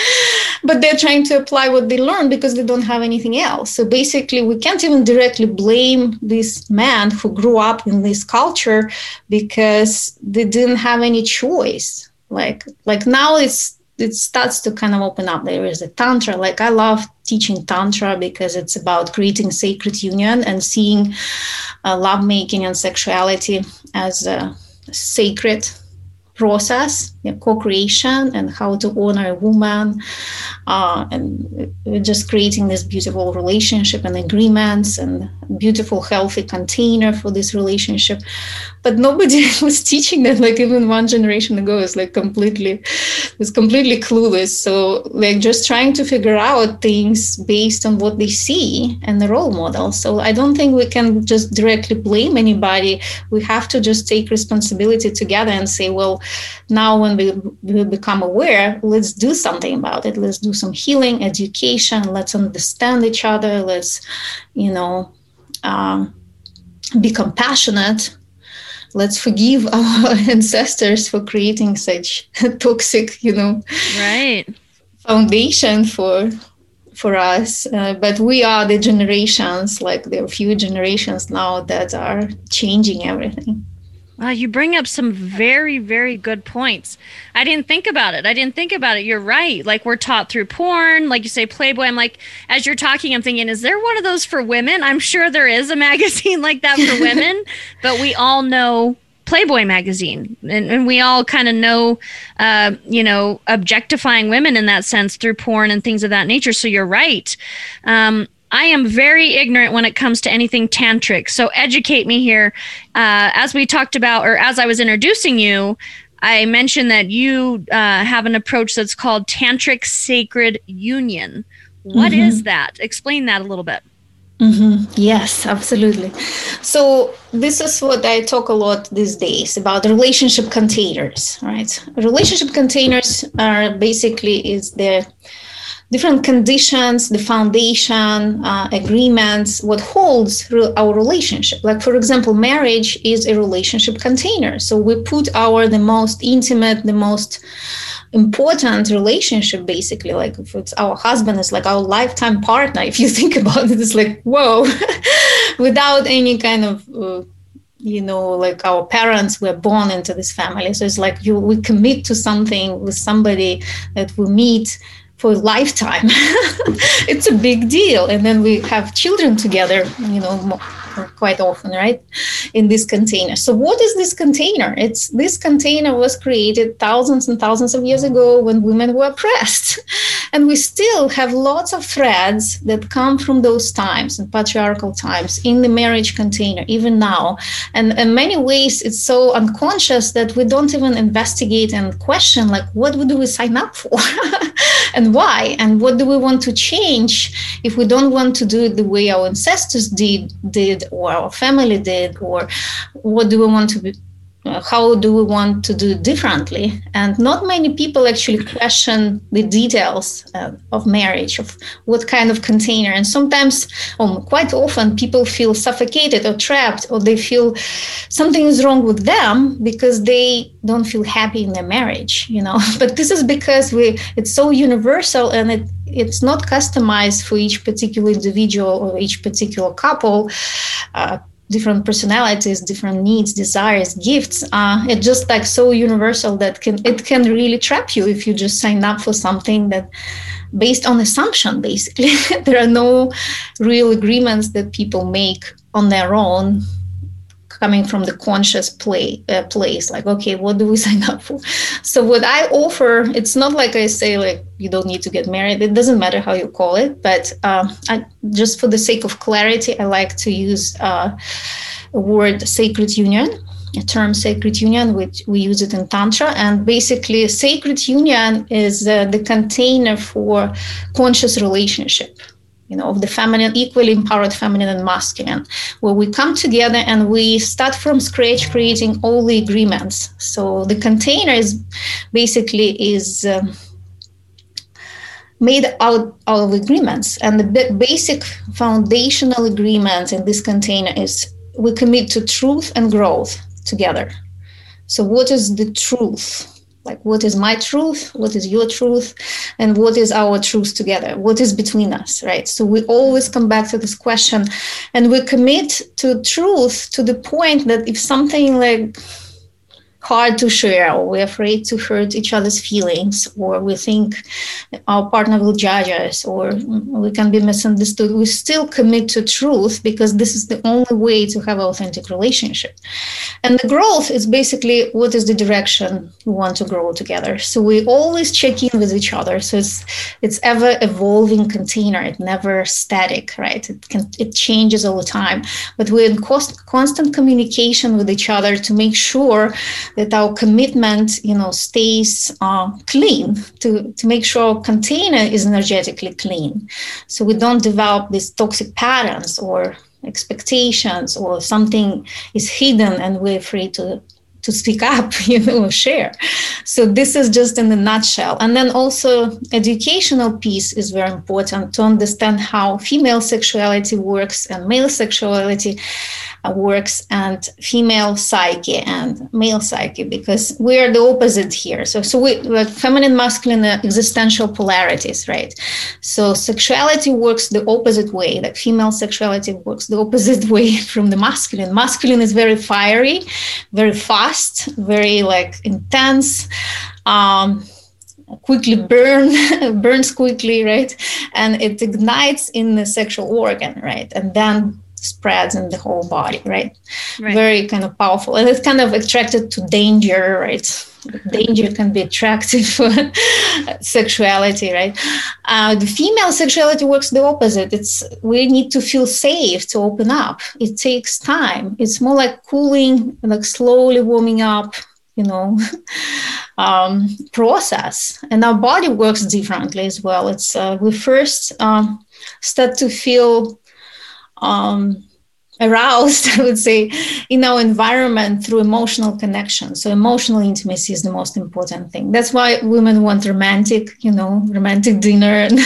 But they're trying to apply what they learn because they don't have anything else. So basically, we can't even directly blame this man who grew up in this culture because they didn't have any choice. Like, like now it's it starts to kind of open up. There is a tantra. Like I love teaching tantra because it's about creating sacred union and seeing uh, love making and sexuality as a sacred process, you know, co-creation, and how to honor a woman, uh, and just creating this beautiful relationship and agreements and beautiful, healthy container for this relationship. But nobody <laughs> was teaching that. Like even one generation ago, is like completely was completely clueless. So like just trying to figure out things based on what they see and the role model. So I don't think we can just directly blame anybody. We have to just take responsibility together and say, well, now when we, we become aware, let's do something about it. Let's do some healing, education. Let's understand each other. Let's, you know, um, be compassionate let's forgive <laughs> our ancestors for creating such <laughs> toxic you know
right.
foundation for for us. Uh, but we are the generations like there are few generations now that are changing everything
Wow, you bring up some very, very good points. I didn't think about it. I didn't think about it. You're right. Like we're taught through porn, like you say, Playboy. I'm like, as you're talking, I'm thinking, is there one of those for women? I'm sure there is a <laughs> magazine like that for women, <laughs> but we all know Playboy magazine, and, and we all kind of know, uh, you know, objectifying women in that sense through porn and things of that nature. So you're right. Um, I am very ignorant when it comes to anything tantric. So educate me here. Uh, as we talked about, or as I was introducing you, I mentioned that you uh, have an approach that's called Tantric Sacred Union. What mm-hmm. is that? Explain that a little bit.
Mm-hmm. Yes, absolutely. So this is what I talk a lot these days about relationship containers, right? Relationship containers are basically is the different conditions, the foundation, uh, agreements, what holds our relationship. Like, for example, marriage is a relationship container. So we put our the most intimate, the most important relationship basically like if it's our husband it's like our lifetime partner if you <laughs> think about it it's like whoa <laughs> without any kind of uh, you know like our parents were born into this family so it's like you we commit to something with somebody that we meet for a lifetime. <laughs> it's a big deal. And then we have children together, you know, quite often, right? In this container. So, what is this container? It's this container was created thousands and thousands of years ago when women were oppressed. And we still have lots of threads that come from those times and patriarchal times in the marriage container, even now. And in many ways, it's so unconscious that we don't even investigate and question, like, what do we sign up for? <laughs> and why? And what do we want to change if we don't want to do it the way our ancestors did, did or our family did or what do we want to be how do we want to do differently? And not many people actually question the details uh, of marriage of what kind of container. And sometimes um, quite often people feel suffocated or trapped or they feel something is wrong with them because they don't feel happy in their marriage you know? <laughs> But this is because we it's so universal and it it's not customized for each particular individual or each particular couple uh, different personalities different needs desires gifts uh, it's just like so universal that can it can really trap you if you just sign up for something that based on assumption basically. <laughs> There are no real agreements that people make on their own coming from the conscious play uh, place like okay what do we <laughs> sign up for? So what i offer it's not like i say like you don't need to get married it doesn't matter how you call it but uh, I, just for the sake of clarity i like to use uh, a word sacred union a term sacred union which we use it in tantra and basically sacred union is uh, the container for conscious relationship you know, of the feminine, equally empowered feminine and masculine, where we come together and we start from scratch creating all the agreements. So the container is basically is um, made out, out of agreements. And the basic foundational agreement in this container is we commit to truth and growth together. So what is the truth? Like what is my truth? What is your truth? And what is our truth together? What is between us right? So we always come back to this question and we commit to truth to the point that if something like hard to share. Or we're afraid to hurt each other's feelings or we think our partner will judge us or we can be misunderstood. We still commit to truth because this is the only way to have authentic relationship. And the growth is basically what is the direction we want to grow together. So we always check in with each other. So it's it's ever evolving container. It never static right? It can it changes all the time. But we're in cost, constant communication with each other to make sure that our commitment, you know, stays uh, clean to, to make sure our container is energetically clean. So we don't develop these toxic patterns or expectations or something is hidden and we're afraid to to speak up <laughs> you know share so this is just in a nutshell and then also educational piece is very important to understand how female sexuality works and male sexuality works and female psyche and male psyche because we're the opposite here. So so we like feminine masculine uh, existential polarities right? So sexuality works the opposite way that female sexuality works the opposite way <laughs> from the masculine. Masculine is very fiery very fast very like intense um, quickly burn <laughs> burns quickly right? And it ignites in the sexual organ right? And then spreads in the whole body, right? right? Very kind of powerful. And it's kind of attracted to danger, right? danger can be attractive <laughs> for sexuality, right? Uh, the female sexuality works the opposite. It's we need to feel safe to open up. It takes time. It's more like cooling, like slowly warming up, you know, <laughs> um, process. And our body works differently as well. It's uh, we first um, start to feel um, aroused, <laughs> I would say, in our environment through emotional connection. So emotional intimacy is the most important thing. That's why women want romantic, you know, romantic dinner. And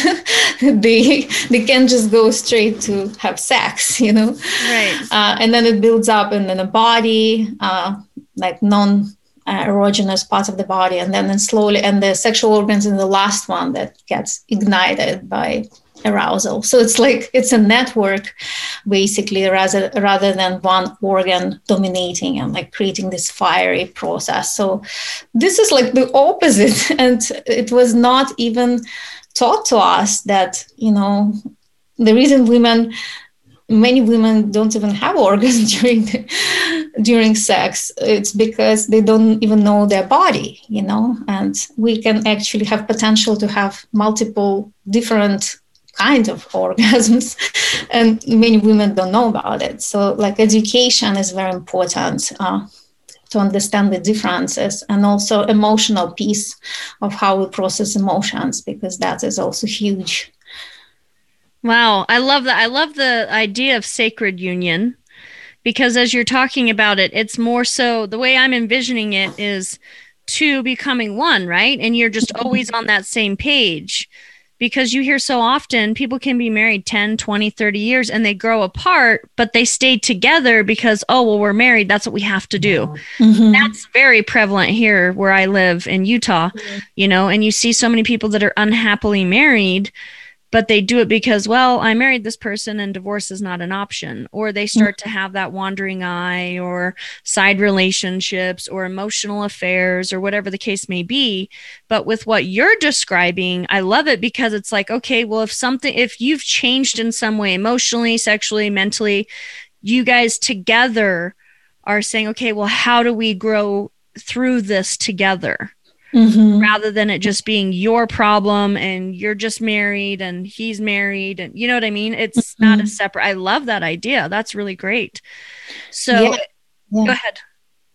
<laughs> they they can't just go straight to have sex, <laughs> you know.
Right.
Uh, and then it builds up and then the body, uh, like non uh, erogenous parts of the body, and then, then slowly, and the sexual organs in the last one that gets ignited by arousal. So it's like it's a network, basically, rather rather than one organ dominating and like creating this fiery process. So this is like the opposite, <laughs> and it was not even taught to us that you know the reason women many women don't even have organs <laughs> during during sex it's because they don't even know their body you know and we can actually have potential to have multiple different kind of orgasms <laughs> and many women don't know about it. So like education is very important uh, to understand the differences and also emotional piece of how we process emotions because that is also huge.
Wow. I love that i love the idea of sacred union because as you're talking about it it's more so the way i'm envisioning it is two becoming one right? And you're just always on that same page because you hear so often people can be married 10, 20, 30 years and they grow apart, but they stay together because, oh, well, we're married. That's what we have to do. Mm-hmm. That's very prevalent here where I live in Utah, mm-hmm. you know, and you see so many people that are unhappily married but they do it because well i married this person and divorce is not an option. Or they mm-hmm. start to have that wandering eye or side relationships or emotional affairs or whatever the case may be. But with what you're describing i love it because it's like okay well if something if you've changed in some way emotionally sexually mentally you guys together are saying okay well how do we grow through this together mm-hmm. rather than it just being your problem and you're just married and he's married and you know what I mean? It's mm-hmm. not a separate. I love that idea. That's really great. So yeah. Yeah. go ahead.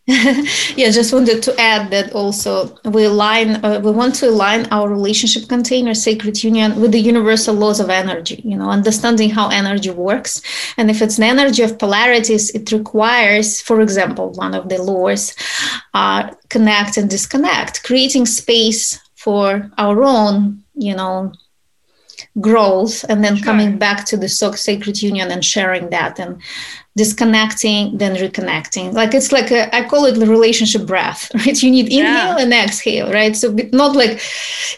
<laughs>
yeah, just wanted to add that also we align, uh, we want to align our relationship container, sacred union, with the universal laws of energy. You know, understanding how energy works, and if it's an energy of polarities, it requires, for example, one of the laws, uh, connect and disconnect, creating space for our own, you know, growth and then sure. coming back to the sacred union and sharing that and disconnecting then reconnecting. Like it's like a, I call it the relationship breath <laughs> right? You need inhale yeah. and exhale right? So not like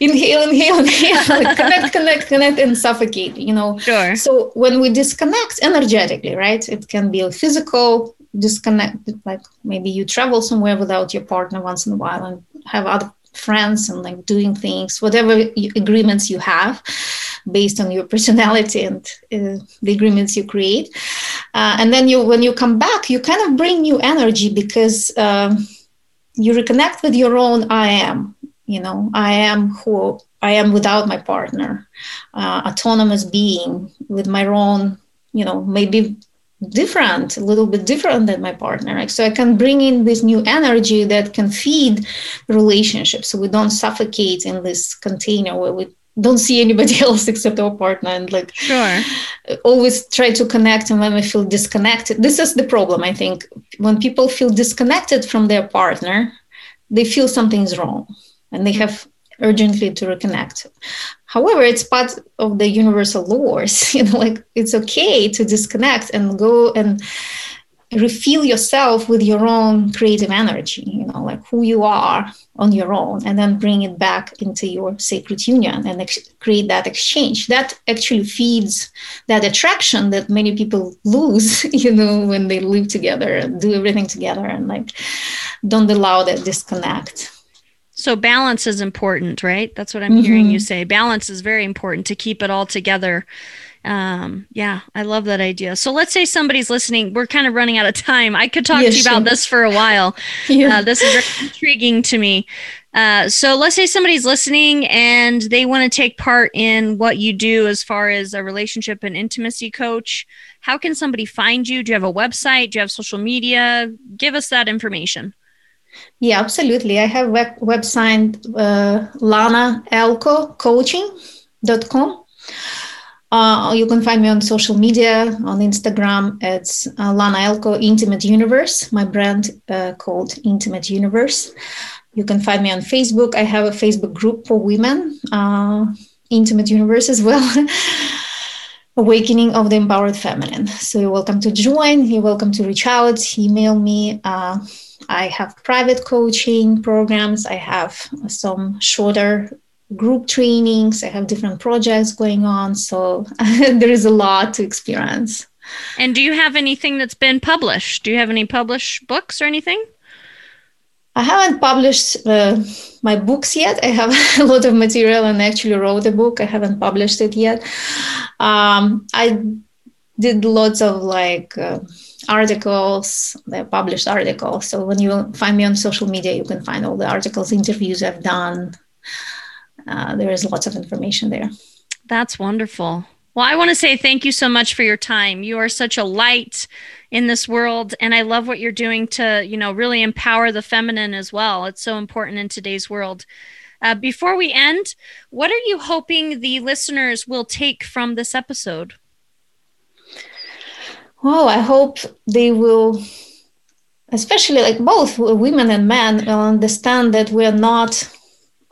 inhale inhale <laughs> inhale like connect connect connect and suffocate you know?
Sure.
So when we disconnect energetically right? It can be a physical disconnect like maybe you travel somewhere without your partner once in a while and have other friends and like doing things whatever agreements you have based on your <laughs> personality and uh, the agreements you create. Uh, and then you when you come back you kind of bring new energy because um, you reconnect with your own i am you know i am who i am without my partner uh, autonomous being with my own you know maybe different a little bit different than my partner. So i can bring in this new energy that can feed the relationship so we don't suffocate in this container where we don't see anybody <laughs> else except our partner and like
sure.
always try to connect and when we feel disconnected this is the problem i think. When people feel disconnected from their partner they feel something's wrong and they have urgently to reconnect. However it's part of the universal laws <laughs> you know like it's okay to disconnect and go and refill yourself with your own creative energy you know like who you are on your own and then bring it back into your sacred union and ex- create that exchange. That actually feeds that attraction that many people lose <laughs> you know when they live together and do everything together and like don't allow that disconnect.
So balance is important right? That's what i'm mm-hmm. hearing you say. Balance is very important to keep it all together um, yeah, I love that idea. So let's say somebody's listening. We're kind of running out of time. I could talk to you about this for a while. <laughs> yeah. Uh, this is very intriguing to me. Uh, so let's say somebody's listening and they want to take part in what you do as far as a relationship and intimacy coach. How can somebody find you? Do you have a website? Do you have social media? Give us that information.
Yeah, absolutely. I have web- website uh, lanaelkocoaching.com. Uh, you can find me on social media on Instagram. It's uh, Lana Elko Intimate Universe, my brand uh, called Intimate Universe. You can find me on Facebook. I have a Facebook group for women, uh, Intimate Universe as well. <laughs> Awakening of the Empowered Feminine. So you're welcome to join. You're welcome to reach out, email me. Uh, I have private coaching programs. I have some shorter group trainings. I have different projects going on. So <laughs> there is a lot to experience.
And do you have anything that's been published? Do you have any published books or anything?
I haven't published uh, my books yet. I have <laughs> a lot of material and I actually wrote a book. I haven't published it yet. Um, I did lots of like uh, articles, the published articles. So when you find me on social media, you can find all the articles, interviews I've done, uh, there is lots of information there.
That's wonderful. Well, I want to say thank you so much for your time. You are such a light in this world and I love what you're doing to, you know, really empower the feminine as well. It's so important in today's world. Uh, before we end, what are you hoping the listeners will take from this episode?
Well, I hope they will, especially like both women and men, understand that we're not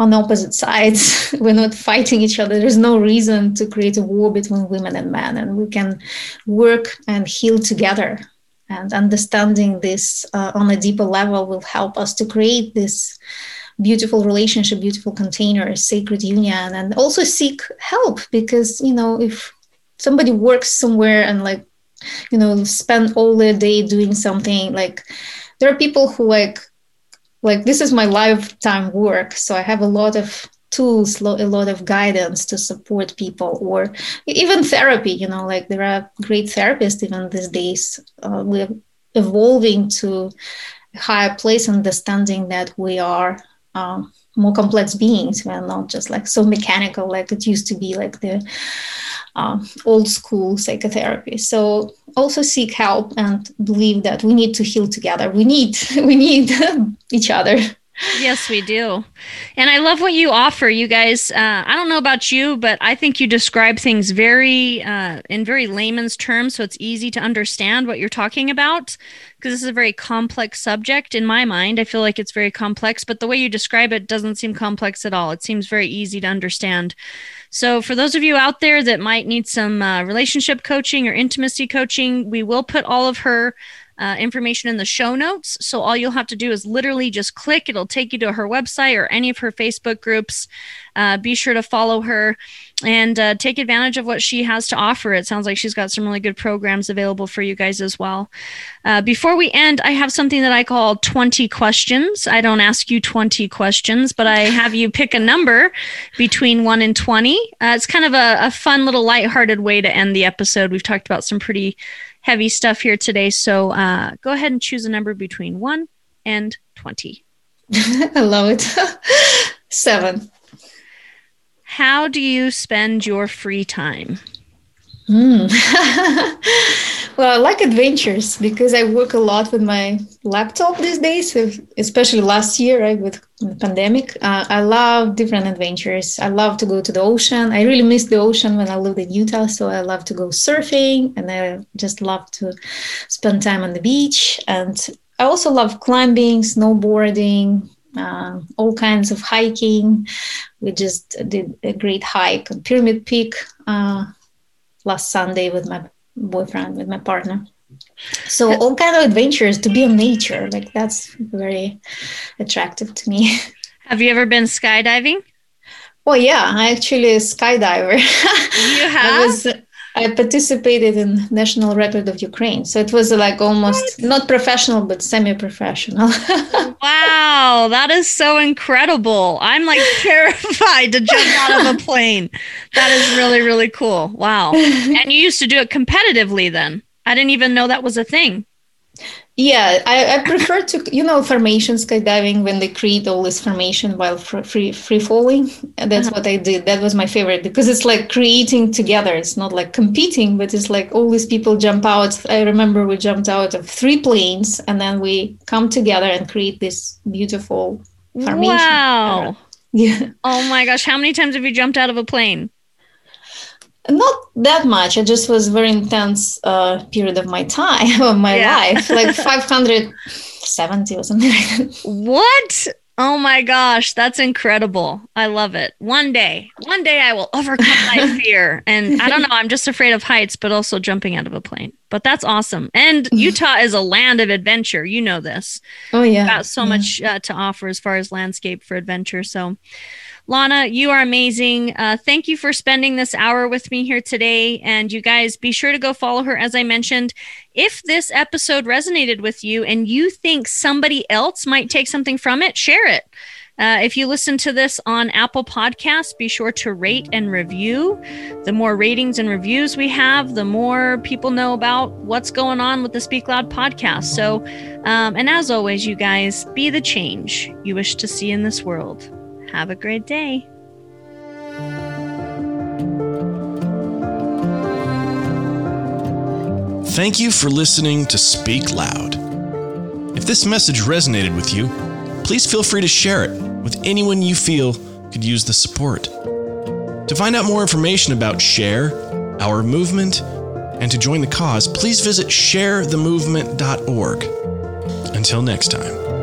on opposite sides. <laughs> We're not fighting each other. There's no reason to create a war between women and men, and we can work and heal together. And understanding this uh, on a deeper level will help us to create this beautiful relationship, beautiful container, sacred union, and also seek help because you know if somebody works somewhere and like you know spend all their day doing something like there are people who like like this is my lifetime work so i have a lot of tools a lot of guidance to support people or even therapy you know like there are great therapists even these days. Uh, we're evolving to a higher place understanding that we are um, more complex beings we're not just like so mechanical like it used to be like the uh, old school psychotherapy. So also seek help and believe that we need to heal together. We need <laughs> we need <laughs> each other.
Yes, we do. And I love what you offer, you guys. Uh, I don't know about you, but I think you describe things very, uh, in very layman's terms, so it's easy to understand what you're talking about. Because this is a very complex subject in my mind. I feel like it's very complex, but the way you describe it doesn't seem complex at all. It seems very easy to understand. So, for those of you out there that might need some uh, relationship coaching or intimacy coaching, we will put all of her uh, information in the show notes. So all you'll have to do is literally just click. It'll take you to her website or any of her Facebook groups. Uh, be sure to follow her and uh, take advantage of what she has to offer. It sounds like she's got some really good programs available for you guys as well. Uh, before we end, I have something that I call 20 questions. I don't ask you 20 questions, but I have you pick a number between 1 and 20. Uh, it's kind of a, a fun little lighthearted way to end the episode. We've talked about some pretty heavy stuff here today. So uh, go ahead and choose a number between 1 and 20. <laughs>
I love it. <laughs> Seven.
How do you spend your free time?
Mm. <laughs> well, I like adventures because I work a lot with my laptop these days, especially last year, right, with the pandemic. Uh, I love different adventures. I love to go to the ocean. I really miss the ocean when I lived in Utah, so I love to go surfing and I just love to spend time on the beach. And I also love climbing, snowboarding, uh, all kinds of hiking. We just did a great hike on Pyramid Peak. Uh, last Sunday with my boyfriend, with my partner. So all kind of adventures to be in nature, like that's very attractive to me. <laughs>
Have you ever been skydiving?
Oh yeah, I actually a skydiver. <laughs>
You have.
I was I participated in National Record of Ukraine. So it was like almost not professional, but semi professional. <laughs>
wow, that is so incredible. I'm like terrified to jump out of a plane. That is really, really cool. Wow. <laughs> And you used to do it competitively then? I didn't even know that was a thing.
Yeah, I, I, prefer to, you know, formation skydiving when they create all this formation while free free falling. And that's uh-huh. what I did. That was my favorite because it's like creating together. It's not like competing, but it's like all these people jump out. I remember we jumped out of three planes and then we come together and create this beautiful formation.
Wow. Yeah. Oh my gosh. How many times have you jumped out of a plane?
Not that much. It just was very intense uh, period of my time <laughs> of my yeah. life like <laughs> 570 or something like that.
What? Oh my gosh that's incredible. I love it. One day one day i will overcome my <laughs> fear. And i don't know i'm just afraid of heights but also jumping out of a plane. But that's awesome. And utah is a land of adventure. You know this.
Oh yeah.
Got so
yeah.
much uh, to offer as far as landscape for adventure. So Lana, you are amazing. Uh, thank you for spending this hour with me here today. And you guys, be sure to go follow her, as I mentioned. If this episode resonated with you and you think somebody else might take something from it, share it. Uh, if you listen to this on Apple Podcasts, be sure to rate and review. The more ratings and reviews we have, the more people know about what's going on with the Speak Loud podcast. So, um, and as always, you guys, be the change you wish to see in this world. Have a great day.
Thank you for listening to Speak Loud. If this message resonated with you, please feel free to share it with anyone you feel could use the support. To find out more information about Share, our movement, and to join the cause, please visit sharethemovement.org. Until next time.